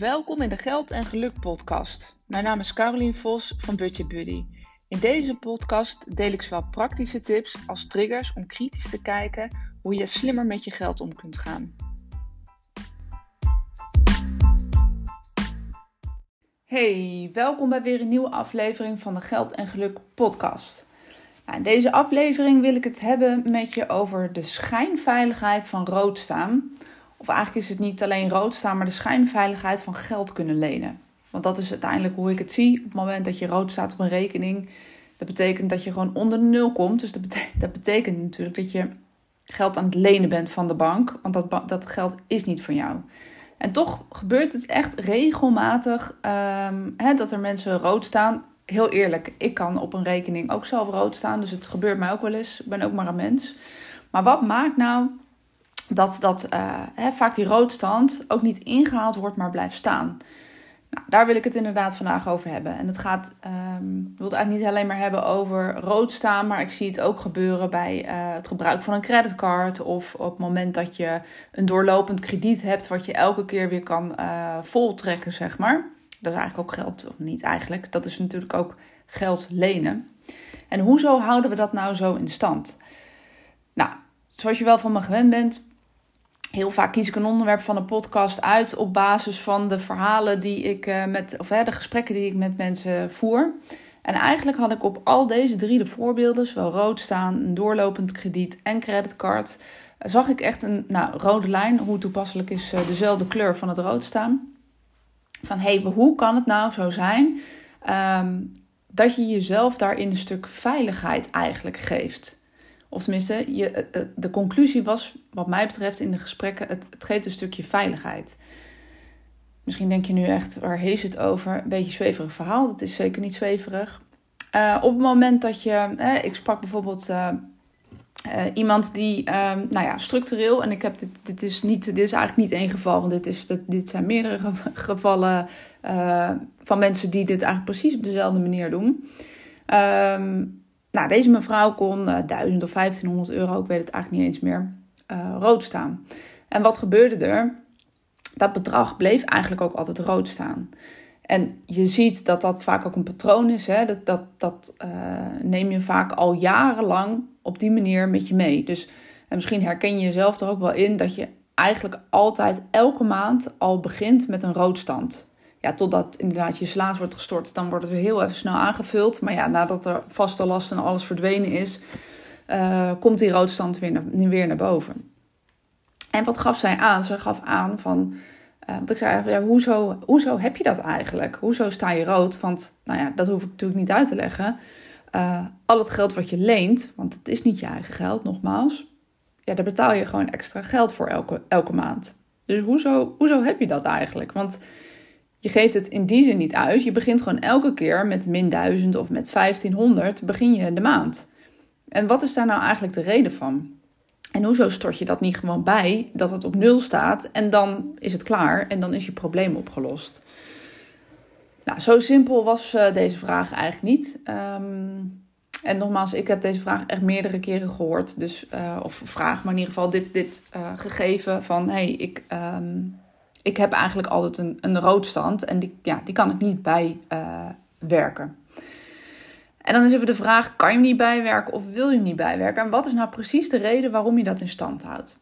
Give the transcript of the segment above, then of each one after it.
Welkom in de Geld en Geluk podcast. Mijn naam is Carolien Vos van Budget Buddy. In deze podcast deel ik zowel praktische tips als triggers om kritisch te kijken hoe je slimmer met je geld om kunt gaan. Hey, welkom bij weer een nieuwe aflevering van de Geld en Geluk podcast. Nou, in deze aflevering wil ik het hebben met je over de schijnveiligheid van rood staan. Of eigenlijk is het niet alleen rood staan, maar de schijnveiligheid van geld kunnen lenen. Want dat is uiteindelijk hoe ik het zie. Op het moment dat je rood staat op een rekening, dat betekent dat je gewoon onder de nul komt. Dus dat betekent, dat betekent natuurlijk dat je geld aan het lenen bent van de bank. Want dat, dat geld is niet van jou. En toch gebeurt het echt regelmatig um, hè, dat er mensen rood staan. Heel eerlijk, ik kan op een rekening ook zelf rood staan. Dus het gebeurt mij ook wel eens. Ik ben ook maar een mens. Maar wat maakt nou dat, dat hè, vaak die roodstand ook niet ingehaald wordt, maar blijft staan? Nou, daar wil ik het inderdaad vandaag over hebben. En het gaat, um, ik wil het eigenlijk niet alleen maar hebben over rood staan, maar ik zie het ook gebeuren bij uh, het gebruik van een creditcard of op het moment dat je een doorlopend krediet hebt wat je elke keer weer kan uh, voltrekken, zeg maar. Dat is eigenlijk ook geld, of niet eigenlijk, dat is natuurlijk ook geld lenen. En hoezo houden we dat nou zo in stand? Nou, zoals je wel van me gewend bent, heel vaak kies ik een onderwerp van een podcast uit op basis van de verhalen die ik uh, met, of de gesprekken die ik met mensen voer. En eigenlijk had ik op al deze drie de voorbeelden, zowel rood staan, een doorlopend krediet en creditcard, zag ik echt een nou, rode lijn. Hoe toepasselijk is uh, dezelfde kleur van het rood staan. Van hé, hey, hoe kan het nou zo zijn um, dat je jezelf daarin een stuk veiligheid eigenlijk geeft? Of tenminste, eh, eh, de conclusie was, wat mij betreft in de gesprekken, het, het geeft een stukje veiligheid. Misschien denk je nu echt, waar heeft het over? Een beetje zweverig verhaal. Dat is zeker niet zweverig. Uh, op het moment dat je, eh, ik sprak bijvoorbeeld iemand die, ehm, nou ja, structureel, en ik heb dit, dit is niet, dit is eigenlijk niet één geval, want dit, is, dit zijn meerdere gevallen van mensen die dit eigenlijk precies op dezelfde manier doen. Um, nou, deze mevrouw kon uh, 1000 of 1500 euro, ik weet het eigenlijk niet eens meer, uh, rood staan. En wat gebeurde er? Dat bedrag bleef eigenlijk ook altijd rood staan. En je ziet dat dat vaak ook een patroon is. Hè? Dat, dat, dat uh, neem je vaak al jarenlang op die manier met je mee. Dus en misschien herken je jezelf er ook wel in dat je eigenlijk altijd elke maand al begint met een roodstand ja, totdat inderdaad je slaas wordt gestort, dan wordt het weer heel even snel aangevuld. Maar ja, nadat er vaste last en alles verdwenen is, uh, komt die roodstand weer naar, weer naar boven. En wat gaf zij aan? Ze gaf aan van, uh, want ik zei ja, hoezo, hoezo heb je dat eigenlijk? Hoezo sta je rood? Want, nou ja, dat hoef ik natuurlijk niet uit te leggen. Uh, al het geld wat je leent, want het is niet je eigen geld, nogmaals. Ja, daar betaal je gewoon extra geld voor elke, elke maand. Dus hoezo, hoezo heb je dat eigenlijk? Want je geeft het in die zin niet uit. Je begint gewoon elke keer met min 1000 of met 1500 begin je de maand. En wat is daar nou eigenlijk de reden van? En hoezo stort je dat niet gewoon bij dat het op nul staat en dan is het klaar en dan is je probleem opgelost? Nou, zo simpel was uh, deze vraag eigenlijk niet. Um, en nogmaals, ik heb deze vraag echt meerdere keren gehoord. Dus, uh, of vraag, maar in ieder geval dit, dit uh, gegeven van... hey, ik, um, ik heb eigenlijk altijd een, een roodstand en die, ja, die kan ik niet bijwerken. Uh, en dan is even de vraag: kan je hem niet bijwerken of wil je hem niet bijwerken? En wat is nou precies de reden waarom je dat in stand houdt?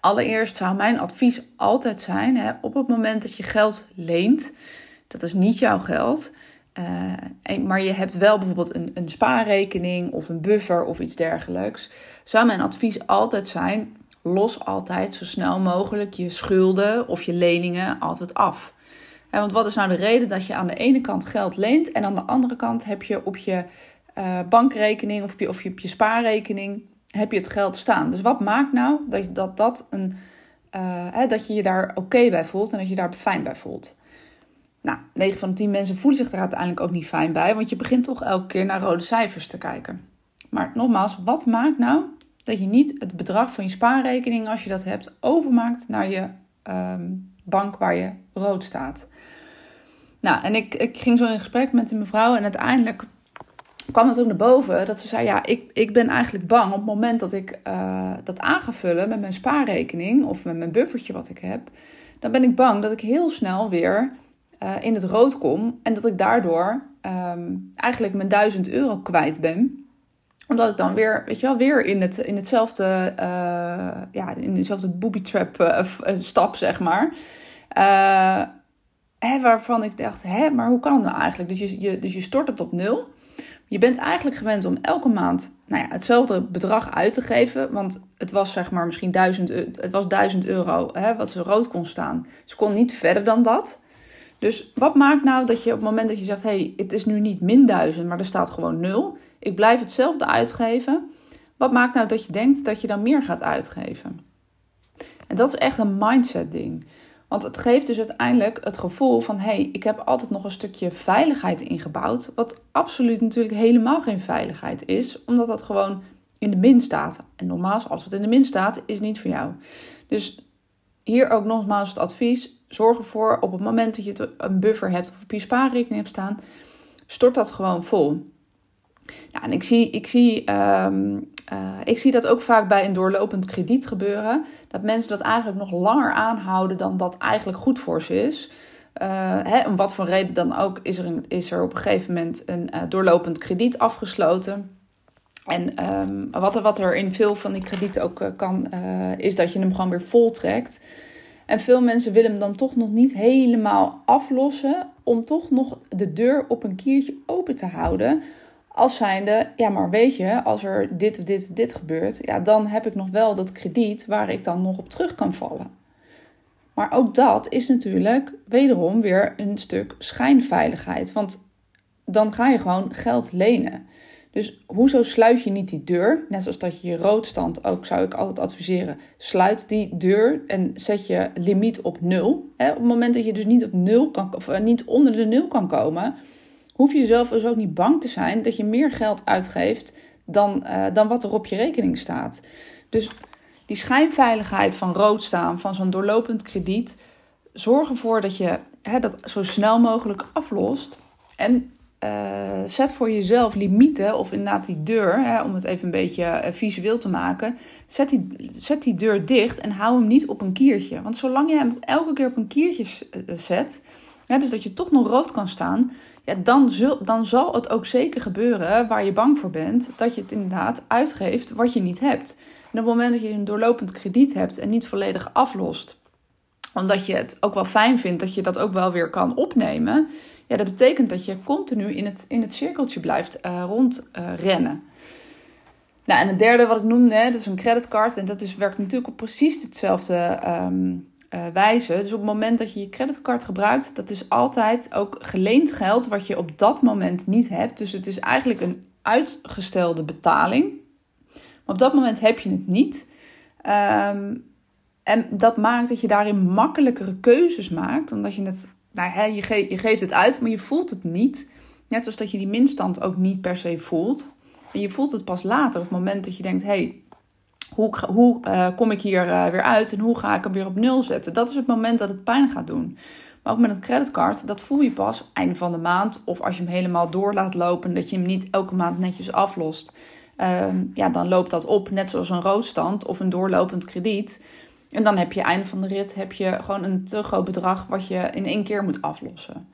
Allereerst zou mijn advies altijd zijn: hè, op het moment dat je geld leent, dat is niet jouw geld. Uh, maar je hebt wel bijvoorbeeld een, een spaarrekening of een buffer of iets dergelijks. Zou mijn advies altijd zijn: los altijd zo snel mogelijk je schulden of je leningen altijd af. want wat is nou de reden dat je aan de ene kant geld leent en aan de andere kant heb je op je uh, bankrekening of, je, of je op je spaarrekening heb je het geld staan. Dus wat maakt nou dat dat, dat, een, hè, dat je je daar oké bij voelt en dat je daar fijn bij voelt? Nou, 9 van de 10 mensen voelen zich daar uiteindelijk ook niet fijn bij, want je begint toch elke keer naar rode cijfers te kijken. Maar nogmaals, wat maakt nou dat je niet het bedrag van je spaarrekening, als je dat hebt, overmaakt naar je um, bank waar je rood staat. Nou, en ik, ik ging zo in gesprek met die mevrouw en uiteindelijk kwam het ook naar boven dat ze zei: Ja, ik, ik ben eigenlijk bang op het moment dat ik uh, dat aan ga vullen met mijn spaarrekening of met mijn buffertje wat ik heb, dan ben ik bang dat ik heel snel weer uh, in het rood kom en dat ik daardoor um, eigenlijk mijn 1000 euro kwijt ben. Omdat ik dan weer, weet je wel, weer in, het, in hetzelfde, uh, ja, in dezelfde booby trap uh, stap, zeg maar. Hè, waarvan ik dacht, hè, maar hoe kan het nou eigenlijk? Dus je, je, dus je stort het op nul. Je bent eigenlijk gewend om elke maand nou ja, hetzelfde bedrag uit te geven. Want het was zeg maar misschien 1000, het was 1000 euro hè, wat ze rood kon staan. Ze kon niet verder dan dat. Dus wat maakt nou dat je op het moment dat je zegt: hey, het is nu niet min 1000, maar er staat gewoon 0. Ik blijf hetzelfde uitgeven. Wat maakt nou dat je denkt dat je dan meer gaat uitgeven? En dat is echt een mindset ding. Want het geeft dus uiteindelijk het gevoel van: hé, hey, ik heb altijd nog een stukje veiligheid ingebouwd. Wat absoluut natuurlijk helemaal geen veiligheid is, omdat dat gewoon in de min staat. En normaal, als wat in de min staat, is niet voor jou. Dus hier ook nogmaals het advies: zorg ervoor op het moment dat je een buffer hebt of op je spaarrekening hebt staan, stort dat gewoon vol. Ja, en ik zie, ik, zie, um, uh, ik zie dat ook vaak bij een doorlopend krediet gebeuren. Dat mensen dat eigenlijk nog langer aanhouden dan dat eigenlijk goed voor ze is. Uh, hè, om wat voor reden dan ook is er, een, is er op een gegeven moment een uh, doorlopend krediet afgesloten. En um, wat, er, wat er in veel van die kredieten ook kan, is dat je hem gewoon weer voltrekt. En veel mensen willen hem dan toch nog niet helemaal aflossen. Om toch nog de deur op een kiertje open te houden. Als zijnde, ja, maar weet je, als er dit of dit dit gebeurt, ja, dan heb ik nog wel dat krediet waar ik dan nog op terug kan vallen. Maar ook dat is natuurlijk wederom weer een stuk schijnveiligheid. Want dan ga je gewoon geld lenen. Dus hoezo sluit je niet die deur? Net zoals dat je je roodstand ook zou ik altijd adviseren. Sluit die deur en zet je limiet op nul. Op het moment dat je dus niet op nul kan, of eh, niet onder de nul kan komen, hoef je zelf dus ook niet bang te zijn dat je meer geld uitgeeft dan, uh, dan wat er op je rekening staat. Dus die schijnveiligheid van rood staan, van zo'n doorlopend krediet, zorg ervoor dat je dat zo snel mogelijk aflost. En uh, zet voor jezelf limieten, of inderdaad die deur, hè, om het even een beetje uh, visueel te maken. Zet die, zet die deur dicht en hou hem niet op een kiertje. Want zolang je hem elke keer op een kiertje zet, hè, dus dat je toch nog rood kan staan, ja, dan, dan zal het ook zeker gebeuren waar je bang voor bent, dat je het inderdaad uitgeeft wat je niet hebt. En op het moment dat je een doorlopend krediet hebt en niet volledig aflost, omdat je het ook wel fijn vindt dat je dat ook wel weer kan opnemen, ja, dat betekent dat je continu in het, in het cirkeltje blijft uh, rondrennen. nou, en het derde wat ik noemde, dat is een creditcard. En dat is, werkt natuurlijk op precies hetzelfde um, uh, wijze. Dus op het moment dat je je creditcard gebruikt, dat is altijd ook geleend geld wat je op dat moment niet hebt. Dus het is eigenlijk een uitgestelde betaling. Maar op dat moment heb je het niet. Um, en dat maakt dat je daarin makkelijkere keuzes maakt, omdat je het nou, je, je geeft het uit, maar je voelt het niet. Net zoals dat je die minstand ook niet per se voelt. En je voelt het pas later, op het moment dat je denkt: hé, hey, hoe, hoe uh, kom ik hier uh, weer uit en hoe ga ik hem weer op nul zetten? Dat is het moment dat het pijn gaat doen. Maar ook met een creditcard, dat voel je pas einde van de maand. Of als je hem helemaal door laat lopen, dat je hem niet elke maand netjes aflost. Uh, ja, dan loopt dat op, net zoals een roodstand of een doorlopend krediet. En dan heb je einde van de rit heb je gewoon een te groot bedrag wat je in één keer moet aflossen.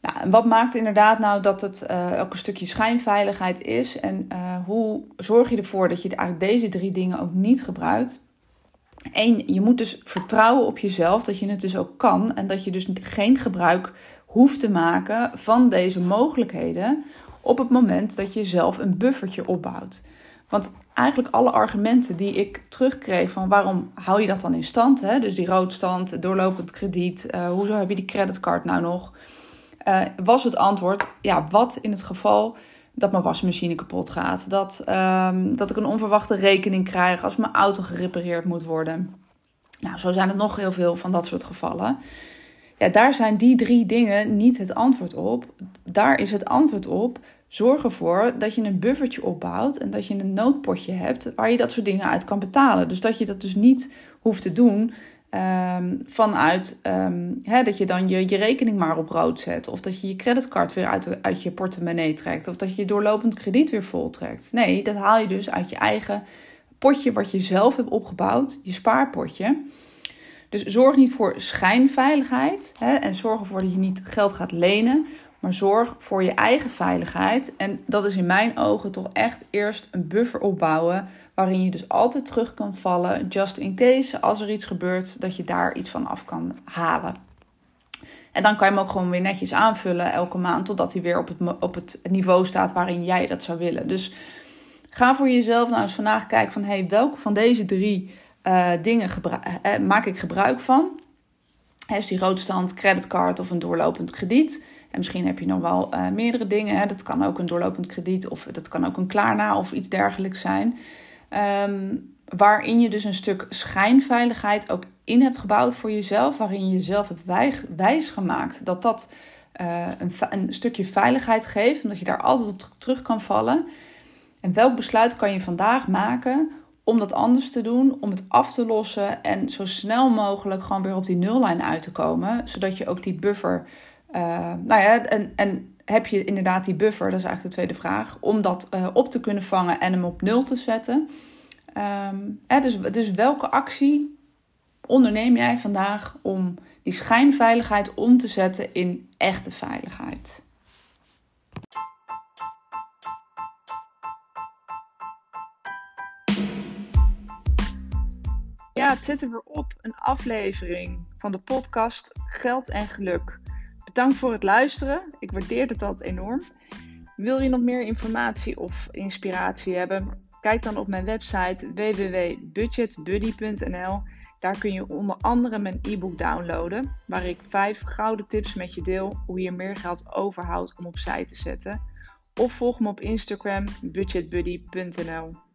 Nou, en wat maakt inderdaad nou dat het uh, ook een stukje schijnveiligheid is? En uh, hoe zorg je ervoor dat je eigenlijk deze drie dingen ook niet gebruikt? Eén, je moet dus vertrouwen op jezelf dat je het dus ook kan. En dat je dus geen gebruik hoeft te maken van deze mogelijkheden op het moment dat je zelf een buffertje opbouwt. Want eigenlijk alle argumenten die ik terugkreeg van waarom hou je dat dan in stand? Hè? Dus die roodstand, doorlopend krediet, uh, hoezo heb je die creditcard nou nog? Uh, was het antwoord, ja, wat in het geval dat mijn wasmachine kapot gaat, dat, um, dat ik een onverwachte rekening krijg als mijn auto gerepareerd moet worden. Nou, zo zijn er nog heel veel van dat soort gevallen. Ja, daar zijn die drie dingen niet het antwoord op. Daar is het antwoord op zorg ervoor dat je een buffertje opbouwt en dat je een noodpotje hebt waar je dat soort dingen uit kan betalen. Dus dat je dat dus niet hoeft te doen um, vanuit um, hè, dat je dan je, je rekening maar op rood zet. Of dat je je creditcard weer uit, uit je portemonnee trekt. Of dat je je doorlopend krediet weer vol trekt. Nee, dat haal je dus uit je eigen potje wat je zelf hebt opgebouwd, je spaarpotje Dus zorg niet voor schijnveiligheid hè, en zorg ervoor dat je niet geld gaat lenen, maar zorg voor je eigen veiligheid. En dat is in mijn ogen toch echt eerst een buffer opbouwen waarin je dus altijd terug kan vallen, just in case, als er iets gebeurt, dat je daar iets van af kan halen. En dan kan je hem ook gewoon weer netjes aanvullen elke maand, totdat hij weer op het, op het niveau staat waarin jij dat zou willen. Dus ga voor jezelf nou eens vandaag kijken van, hey, welke van deze drie uh, dingen uh, maak ik gebruik van? Is die roodstand, creditcard of een doorlopend krediet? En misschien heb je nog wel uh, meerdere dingen. Hè? Dat kan ook een doorlopend krediet of dat kan ook een klaarna of iets dergelijks zijn. Um, waarin je dus een stuk schijnveiligheid ook in hebt gebouwd voor jezelf. Waarin je jezelf hebt wijs, wijsgemaakt dat dat uh, een, een, stukje veiligheid geeft. Omdat je daar altijd op terug kan vallen. En welk besluit kan je vandaag maken om dat anders te doen, om het af te lossen en zo snel mogelijk gewoon weer op die nullijn uit te komen, zodat je ook die buffer, uh, nou ja, en, en heb je inderdaad die buffer, dat is eigenlijk de tweede vraag, om dat uh, op te kunnen vangen en hem op nul te zetten. Um, hè, dus, dus welke actie onderneem jij vandaag om die schijnveiligheid om te zetten in echte veiligheid? Ja, het zit er weer op. Een aflevering van de podcast Geld en Geluk. Bedankt voor het luisteren. Ik waardeer het altijd enorm. Wil je nog meer informatie of inspiratie hebben? Kijk dan op mijn website www.budgetbuddy.nl. Daar kun je onder andere mijn e-book downloaden, waar ik vijf gouden tips met je deel hoe je meer geld overhoudt om opzij te zetten. Of volg me op Instagram budgetbuddy.nl.